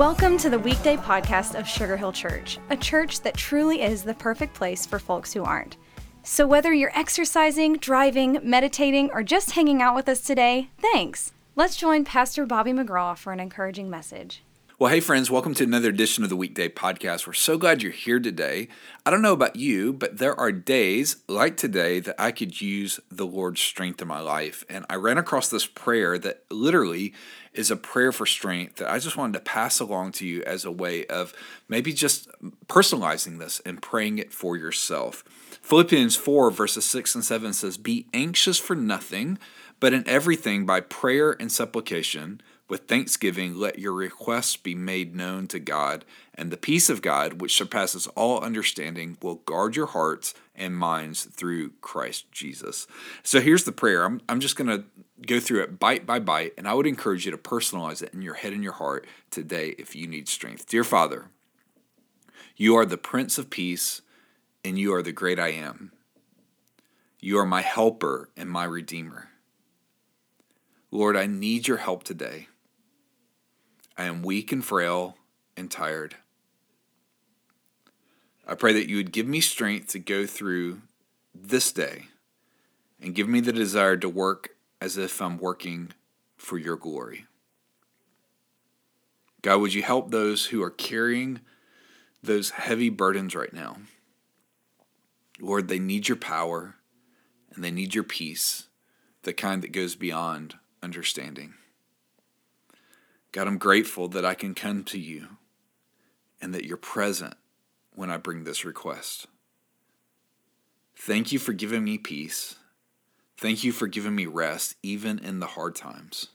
Welcome to the weekday podcast of Sugar Hill Church, a church that truly is the perfect place for folks who aren't. So, whether you're exercising, driving, meditating, or just hanging out with us today, thanks. Let's join Pastor Bobby McGraw for an encouraging message. Well, hey, friends, welcome to another edition of the Weekday Podcast. We're so glad you're here today. I don't know about you, but there are days like today that I could use the Lord's strength in my life. And I ran across this prayer that literally is a prayer for strength that I just wanted to pass along to you as a way of maybe just personalizing this and praying it for yourself. Philippians 4, verses 6 and 7 says, Be anxious for nothing, but in everything by prayer and supplication with thanksgiving, let your requests be made known to God, and the peace of God, which surpasses all understanding, will guard your hearts and minds through Christ Jesus. So here's the prayer. I'm, I'm just going to go through it bite by bite, and I would encourage you to personalize it in your head and your heart today if you need strength. Dear Father, you are the Prince of Peace, and you are the great I am. You are my helper and my redeemer. Lord, I need your help today. I am weak and frail and tired. I pray that you would give me strength to go through this day and give me the desire to work as if I'm working for your glory. God, would you help those who are carrying those heavy burdens right now? Lord, they need your power and they need your peace, the kind that goes beyond understanding. God, I'm grateful that I can come to you and that you're present when I bring this request. Thank you for giving me peace. Thank you for giving me rest, even in the hard times.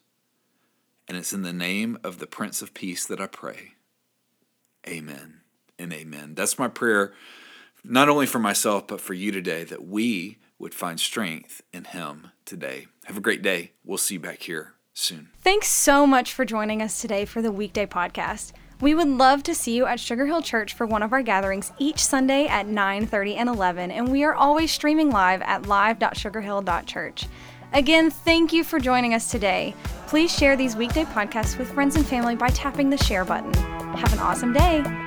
And it's in the name of the Prince of Peace that I pray. Amen and amen. That's my prayer, not only for myself, but for you today, that we would find strength in Him today. Have a great day. We'll see you back here soon. Thanks so much for joining us today for the weekday podcast. We would love to see you at Sugar Hill Church for one of our gatherings each Sunday at 9:30 and 11, and we are always streaming live at live.sugarhill.church. Again, thank you for joining us today. Please share these weekday podcasts with friends and family by tapping the share button. Have an awesome day.